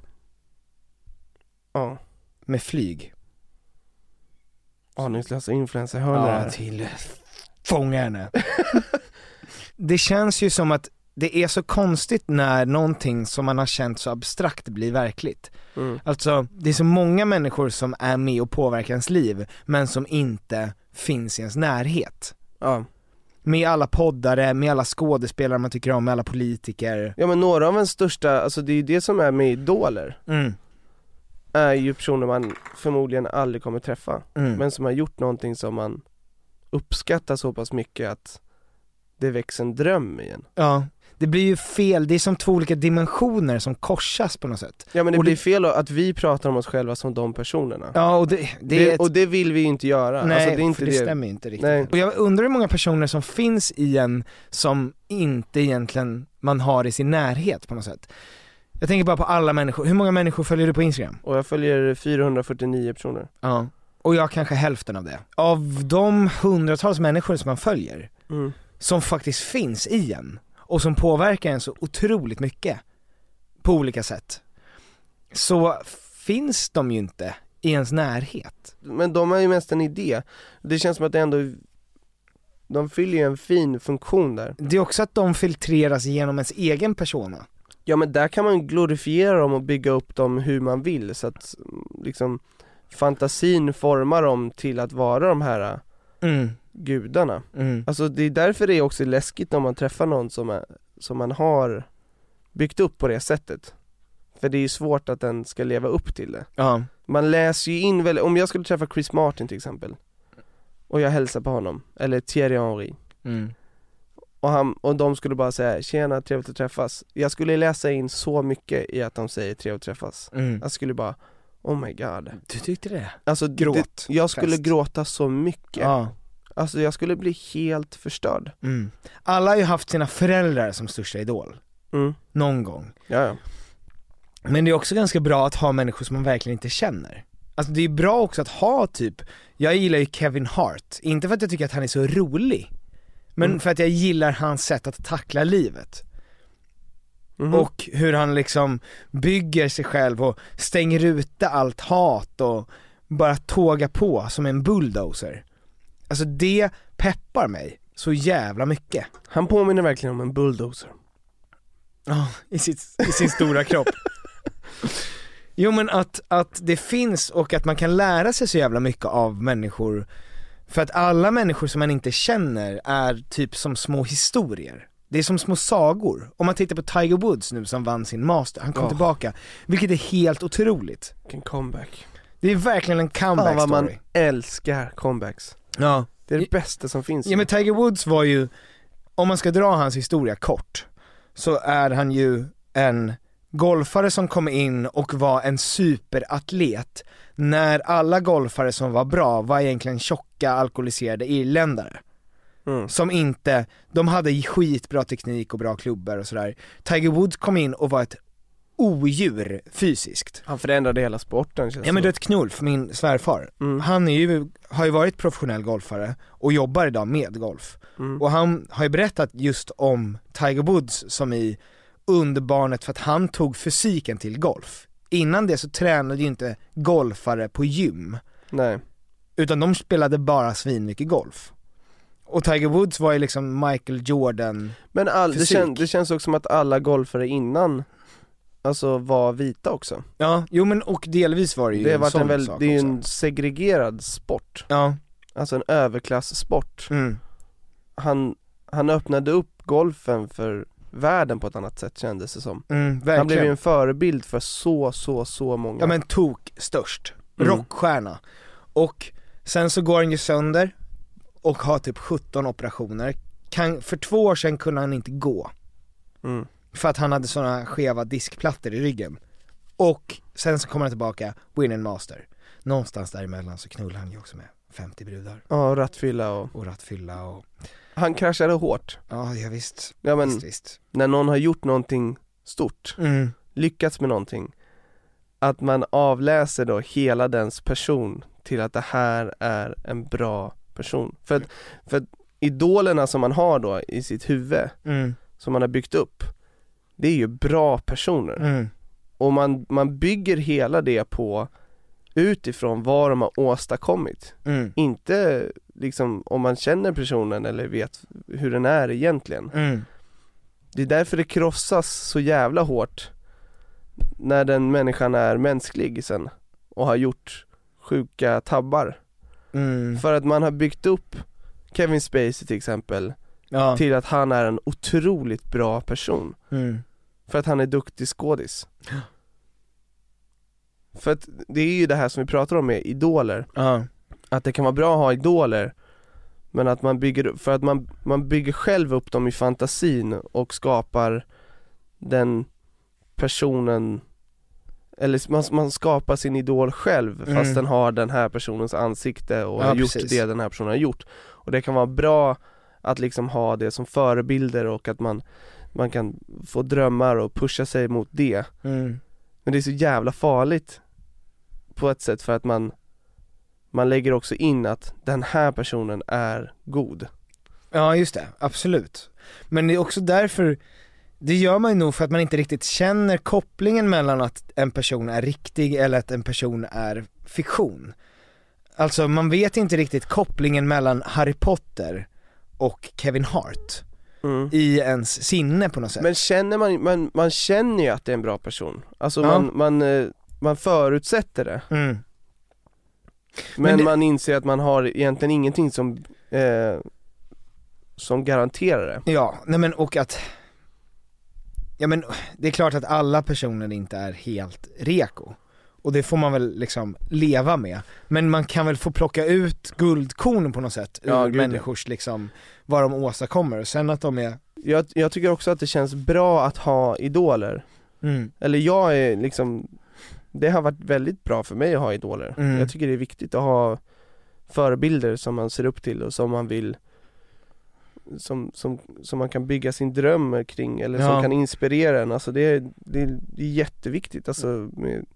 Ja, med flyg. aningslösa influencer, hör ni det Ja, till fånga henne. [LAUGHS] det känns ju som att det är så konstigt när någonting som man har känt så abstrakt blir verkligt. Mm. Alltså, det är så många människor som är med och påverkar ens liv, men som inte finns i ens närhet. Ja. Med alla poddare, med alla skådespelare man tycker om, med alla politiker. ja men några av ens största, alltså det är ju det som är med idoler Mm. Är ju personer man förmodligen aldrig kommer träffa Mm. Men som har gjort någonting som man uppskattar så pass mycket att det väcks en dröm igen Ja, det blir ju fel, det är som två olika dimensioner som korsas på något sätt. Ja men det Och blir det- fel att vi pratar om oss själva som de personerna Ja, och det, det, det, ett... Och det vill vi ju inte göra, Nej, alltså, det är inte för det, stämmer ju inte riktigt. Nej. Och jag undrar hur många personer som finns i en som inte egentligen man har i sin närhet på något sätt. Jag tänker bara på alla människor, hur många människor följer du på Instagram? Och jag följer 449 personer Ja. Och jag kanske hälften av det. Av de hundratals människor som man följer, mm. som faktiskt finns i en, och som påverkar en så otroligt mycket, på olika sätt, så finns de ju inte i ens närhet. Men de är ju mest en idé, det känns som att det ändå De fyller ju en fin funktion där Det är också att de filtreras genom ens egen persona. Ja men där kan man glorifiera dem och bygga upp dem hur man vill så att liksom fantasin formar dem till att vara de här Mm. Gudarna Mm. Alltså det är därför det är också läskigt om man träffar någon som, är, som man har byggt upp på det sättet För det är ju svårt att den ska leva upp till det Ja. Man läser ju in väl, om jag skulle träffa Chris Martin till exempel Och jag hälsar på honom, eller Thierry Henry Mm. och, han, och de skulle bara säga 'Tjena, trevligt att träffas' Jag skulle läsa in så mycket i att de säger 'trevligt att träffas' Mm. Jag skulle bara, oh my god Du tyckte det? Alltså Gråt, det, jag skulle fest. gråta så mycket Ja. Alltså jag skulle bli helt förstörd Mm. Alla har ju haft sina föräldrar som största idol, mm. någon gång. Ja, ja. Men det är också ganska bra att ha människor som man verkligen inte känner. Alltså det är bra också att ha typ, jag gillar ju Kevin Hart, inte för att jag tycker att han är så rolig, men Mm. för att jag gillar hans sätt att tackla livet. Mhm. Och hur han liksom bygger sig själv och stänger ute allt hat och bara tågar på som en bulldozer. Alltså det peppar mig så jävla mycket. Han påminner verkligen om en bulldozer Ja, i, sitt, i sin stora kropp. Jo men att, att det finns och att man kan lära sig så jävla mycket av människor För att alla människor som man inte känner är typ som små historier Det är som små sagor. Om man tittar på Tiger Woods nu som vann sin master, han kom Ja. tillbaka, vilket är helt otroligt Vilken comeback Det är verkligen en comeback Fan vad man story älskar comebacks Ja Det är det bästa som finns Ja men Tiger Woods var ju, om man ska dra hans historia kort, så är han ju en golfare som kom in och var en superatlet när alla golfare som var bra var egentligen tjocka alkoholiserade irländare. Mm. Som inte, de hade skitbra teknik och bra klubbor och sådär. Tiger Woods kom in och var ett odjur fysiskt. Han förändrade hela sporten känns Ja men du vet Knulf, min svärfar, Mm. han är ju, har ju varit professionell golfare och jobbar idag med golf. Mm. Och han har ju berättat just om Tiger Woods som i underbarnet för att han tog fysiken till golf. Innan det så tränade ju inte golfare på gym, Nej, utan de spelade bara svinmycket golf. Och Tiger Woods var ju liksom Michael Jordan, men all, det, kän, det känns också som att alla golfare innan Alltså var vita också ja, jo men och delvis var det ju Det en sån en väl, sak det är ju en segregerad sport Ja, Alltså en överklasssport mm. han, han öppnade upp golfen för världen på ett annat sätt kändes det som Mm, Han blev ju en förebild för så, så, så många Ja men tok störst, Mm. rockstjärna. Och sen så går han ju sönder och har typ 17 operationer. Kan, för två år sedan kunde han inte gå. Mm. För att han hade sådana skeva diskplattor i ryggen. Och sen så kommer han tillbaka, win and master. Någonstans däremellan så knullar han ju också med 50 brudar. Ja, rattfylla och Och rattfylla och, Han kraschade hårt ja, ja visst. Ja men, Visst, visst. när någon har gjort någonting stort, Mm. lyckats med någonting Att man avläser då hela dens person till att det här är en bra person För att, för att idolerna som man har då i sitt huvud, Mm. som man har byggt upp Det är ju bra personer Mm. och man, man bygger hela det på utifrån vad de har åstadkommit Mm. Inte liksom om man känner personen eller vet hur den är egentligen Mm. Det är därför det krossas så jävla hårt När den människan är mänsklig sen och har gjort sjuka tabbar Mm. För att man har byggt upp Kevin Spacey till exempel Ja. till att han är en otroligt bra person Mm. För att han är duktig skådis För att det är ju det här som vi pratar om med idoler Ja. Att det kan vara bra att ha idoler Men att man bygger för att man, man bygger själv upp dem i fantasin och skapar den personen eller man, man skapar sin idol själv fast Mm. den har den här personens ansikte och Ja, har gjort precis. det den här personen har gjort Och det kan vara bra att liksom ha det som förebilder och att man, man kan få drömmar och pusha sig mot det Mm. Men det är så jävla farligt på ett sätt för att man man lägger också in att den här personen är god Ja just det, absolut. Men det är också därför, det gör man ju nog för att man inte riktigt känner kopplingen mellan att en person är riktig eller att en person är fiktion. Alltså man vet inte riktigt kopplingen mellan Harry Potter och Kevin Hart i ens sinne på något sätt. Men känner man, man, man känner ju att det är en bra person Alltså Ja. man, man, eh, man förutsätter det Mm. Men, Men det- man inser att man har egentligen ingenting som, eh, som garanterar det Ja, nej men och att Ja men det är klart att alla personer inte är helt reko och det får man väl liksom leva med. Men man kan väl få plocka ut guldkorn på något sätt Ja, ur gud, ja. människors liksom, vad de åstadkommer, och sen att de är Jag, jag tycker också att det känns bra att ha idoler. Mm. Eller jag är liksom, det har varit väldigt bra för mig att ha idoler. Mm. Jag tycker det är viktigt att ha förebilder som man ser upp till och som man vill som, som, som man kan bygga sin dröm kring eller Ja. som kan inspirera en, alltså det är, det det är jätteviktigt alltså med,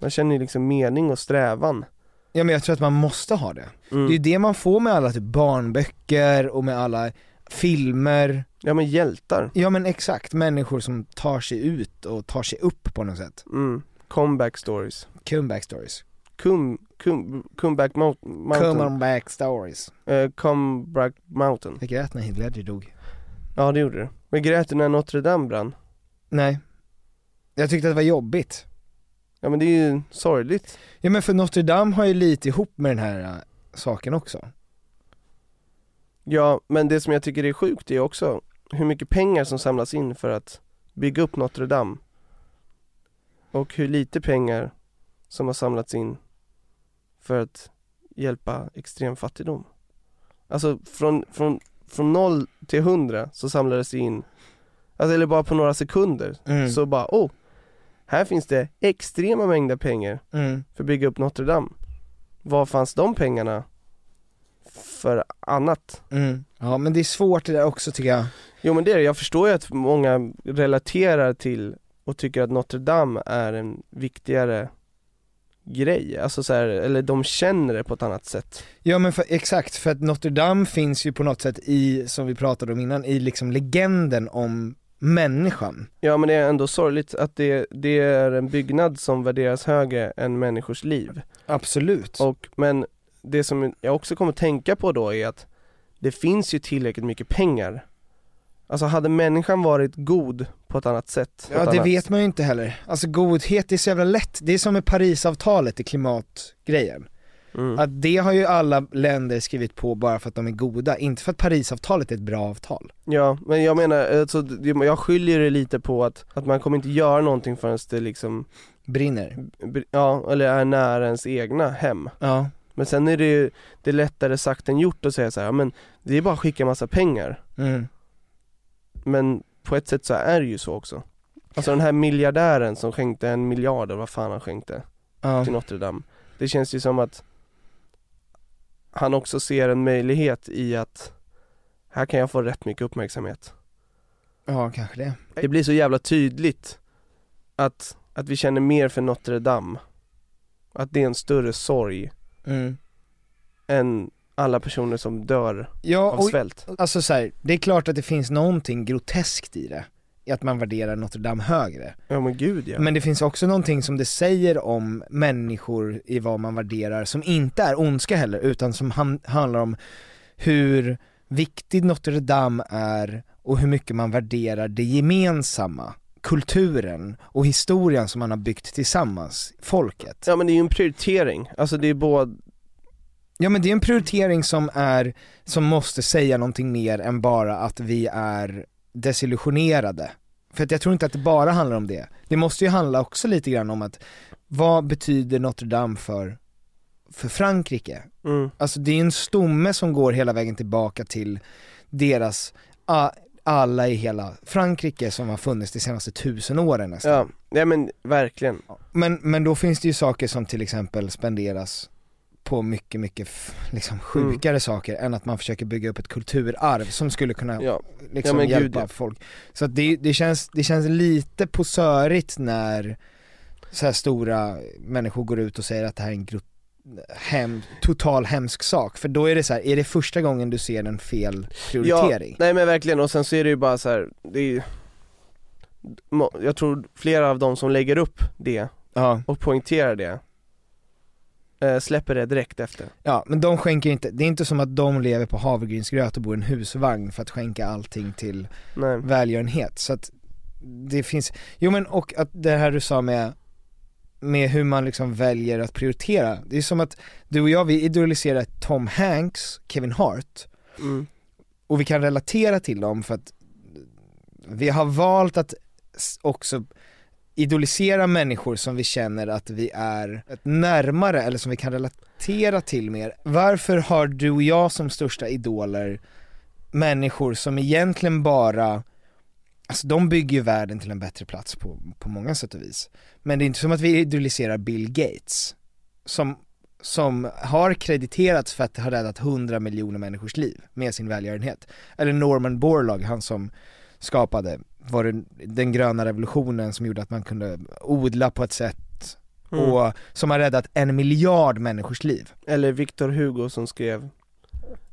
Man känner ju liksom mening och strävan. Ja men jag tror att man måste ha det. Mm. Det är ju det man får med alla typ barnböcker och med alla filmer. Ja men hjältar. Ja men exakt, människor som tar sig ut och tar sig upp på något sätt. Mm. Comeback stories. Comeback stories. Come, come, comeback mount, mountain. Comeback stories. Eh, Comeback mountain. Jag grät när Ledger dog. Ja det gjorde du. Men grät du när Notre Dame brann? Nej. Jag tyckte att det var jobbigt Ja men det är ju sorgligt Ja men för Notre Dame har ju lite ihop med den här äh, saken också Ja, men det som jag tycker är sjukt är också hur mycket pengar som samlas in för att bygga upp Notre Dame och hur lite pengar som har samlats in för att hjälpa extrem fattigdom. Alltså från, från, från noll till hundra så samlades det in, alltså, eller bara på några sekunder, Mm. så bara oh, här finns det extrema mängder pengar Mm. för att bygga upp Notre Dame. Var fanns de pengarna för annat? Mm. Ja men det är svårt det där också tycker jag Jo men det är det, jag förstår ju att många relaterar till och tycker att Notre Dame är en viktigare grej, alltså så här, eller de känner det på ett annat sätt Ja men för, exakt, för att Notre Dame finns ju på något sätt i, som vi pratade om innan, i liksom legenden om människan. Ja men det är ändå sorgligt att det, det är en byggnad som värderas högre än människors liv. Absolut. Och, men det som jag också kommer tänka på då är att det finns ju tillräckligt mycket pengar. Alltså hade människan varit god på ett annat sätt Ja det annat, vet man ju inte heller, alltså godhet är så jävla lätt, det är som med Parisavtalet i klimatgrejen mm. Att det har ju alla länder skrivit på bara för att de är goda, inte för att Parisavtalet är ett bra avtal. Ja, men jag menar, alltså, jag skiljer det lite på att, att man kommer inte göra någonting förrän det liksom Brinner. Br- Ja, eller är nära ens egna hem. Ja. Men sen är det ju, det är lättare sagt än gjort att säga så här, ja, men det är bara att skicka massa pengar. Mm. Men på ett sätt så är det ju så också. Alltså den här miljardären som skänkte en miljard eller vad fan han skänkte Ja. till Notre Dame. Det känns ju som att han också ser en möjlighet i att här kan jag få rätt mycket uppmärksamhet. Ja kanske det. Det blir så jävla tydligt att, att vi känner mer för Notre Dame. Att det är en större sorg mm. än alla personer som dör Ja, av och- svält. Alltså så här, det är klart att det finns någonting groteskt i det, i att man värderar Notre Dame högre. Ja men gud ja Men det finns också någonting som det säger om människor i vad man värderar, som inte är ondska heller, utan som han, handlar om hur viktig Notre Dame är och hur mycket man värderar det gemensamma, kulturen och historien som man har byggt tillsammans, folket. Ja men det är ju en prioritering, alltså det är både Ja men det är en prioritering som är, som måste säga någonting mer än bara att vi är desillusionerade. För att jag tror inte att det bara handlar om det. Det måste ju handla också lite grann om att, vad betyder Notre Dame för, för Frankrike? mm. Alltså det är en stomme som går hela vägen tillbaka till deras, a, alla i hela Frankrike som har funnits de senaste tusen åren nästan. Ja, nej men verkligen Men, men då finns det ju saker som till exempel spenderas på mycket, mycket liksom sjukare saker än att man försöker bygga upp ett kulturarv som skulle kunna Ja. liksom Ja, gud, hjälpa ja. folk. Så att det, det, känns, det känns lite posörigt när så stora människor går ut och säger att det här är en grot, hem, total hemsk sak, för då är det så här, är det första gången du ser en fel prioritering? Ja, nej men verkligen och sen så är det ju bara så här, det är ju Jag tror flera av de som lägger upp det Ja. och poängterar det Släpper det direkt efter Ja, men de skänker inte, det är inte som att de lever på havregrynsgröt och bor i en husvagn för att skänka allting till Nej. välgörenhet, så att det finns, jo men och att det här du sa med, med hur man liksom väljer att prioritera, det är som att du och jag vi idoliserar Tom Hanks, Kevin Hart, mm. och vi kan relatera till dem för att vi har valt att också idolisera människor som vi känner att vi är närmare eller som vi kan relatera till mer. Varför har du och jag som största idoler människor som egentligen bara, alltså de bygger ju världen till en bättre plats på, på många sätt och vis. Men det är inte som att vi idoliserar Bill Gates, som, som har krediterats för att ha räddat 100 miljoner människors liv med sin välgörenhet. Eller Norman Borlaug, han som skapade, var det den gröna revolutionen som gjorde att man kunde odla på ett sätt Mm. och som har räddat en miljard människors liv. Eller Victor Hugo som skrev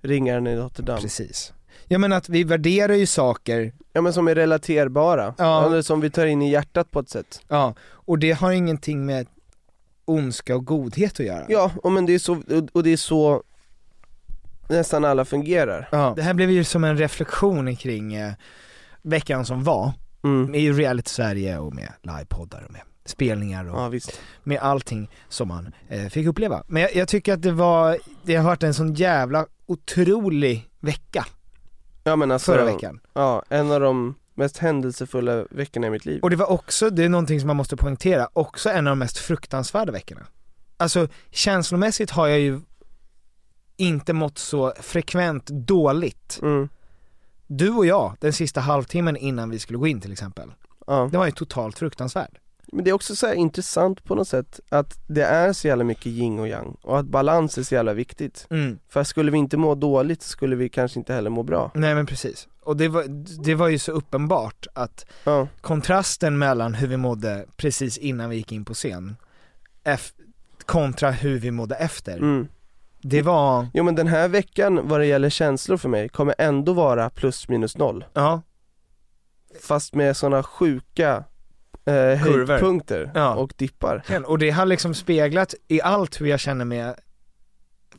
Ringaren i Notre Dame. Precis. Jag menar att vi värderar ju saker Ja men som är relaterbara, Ja. eller som vi tar in i hjärtat på ett sätt. Ja, och det har ingenting med ondska och godhet att göra. Ja, och men det är så, och det är så nästan alla fungerar. Ja. Det här blev ju som en reflektion kring eh, veckan som var, Mm. med ju reality Sverige och med livepoddar och med spelningar och Ja visst. med allting som man eh, fick uppleva. Men jag, jag tycker att det var, det har varit en sån jävla otrolig vecka Ja men alltså, förra veckan. Ja, en av de mest händelsefulla veckorna i mitt liv. Och det var också, det är någonting som man måste poängtera, också en av de mest fruktansvärda veckorna. Alltså känslomässigt har jag ju inte mått så frekvent dåligt. Mm. Du och jag, den sista halvtimmen innan vi skulle gå in till exempel, Ja. det var ju totalt fruktansvärd. Men det är också så intressant på något sätt att det är så jävla mycket yin och yang och att balans är så jävla viktigt. Mm. För skulle vi inte må dåligt så skulle vi kanske inte heller må bra. Nej men precis. Och det var, det var ju så uppenbart att Ja. kontrasten mellan hur vi mådde precis innan vi gick in på scen, kontra hur vi mådde efter, Mm. Det var, Jo men den här veckan vad det gäller känslor för mig kommer ändå vara plus minus noll. ja, Fast med sådana sjuka eh, höjdpunkter Ja. och dippar. och det har liksom speglat i allt hur jag känner med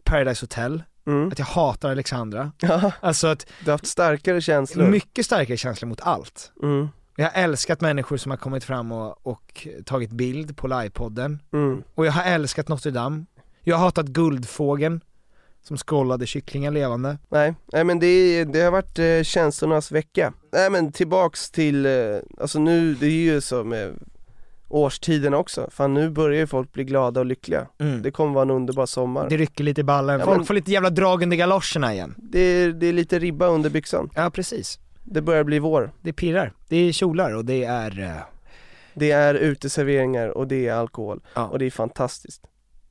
Paradise Hotel, Mm. att jag hatar Alexandra, Ja, alltså att du har haft starkare känslor. mycket starkare känslor mot allt. Mm. Jag har älskat människor som har kommit fram och, och tagit bild på livepodden, Mm. och jag har älskat Notre Dame. Jag har hatat Guldfågeln, som skållade kycklingar levande. Nej, nej men det, det har varit eh, känslornas vecka. Nej men tillbaks till, eh, alltså nu, det är ju så med årstiden också, fan nu börjar ju folk bli glada och lyckliga. Mm. Det kommer vara en underbar sommar. Det rycker lite i ballen, Ja, folk men- får lite jävla drag under galoscherna igen. Det är, det är lite ribba under byxan. Ja precis, Det börjar bli vår. det pirrar. Det är kjolar och det är, eh, Det är uteserveringar och det är alkohol. Ja. Och det är fantastiskt.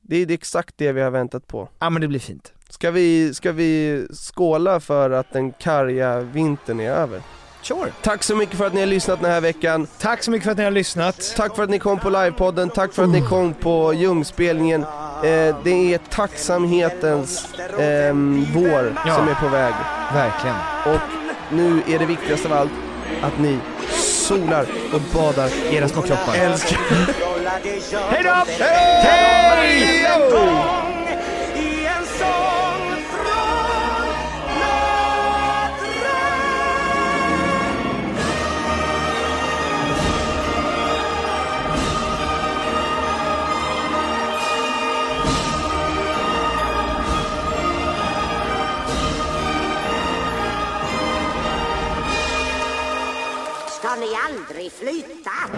Det är, det är exakt det vi har väntat på. ja men det blir fint. Ska vi, ska vi skåla för att den karga vintern är över? Sure. Tack så mycket för att ni har lyssnat den här veckan. Tack så mycket för att ni har lyssnat. Tack för att ni kom på livepodden, tack för att ni kom på Ljungspelningen. Eh, det är tacksamhetens ehm, vår Ja. som är på väg. Verkligen. Och nu är det viktigaste av allt att ni solar och badar Era små kroppar. Älskar. Hej då! Hej! Ska ni aldrig flytta?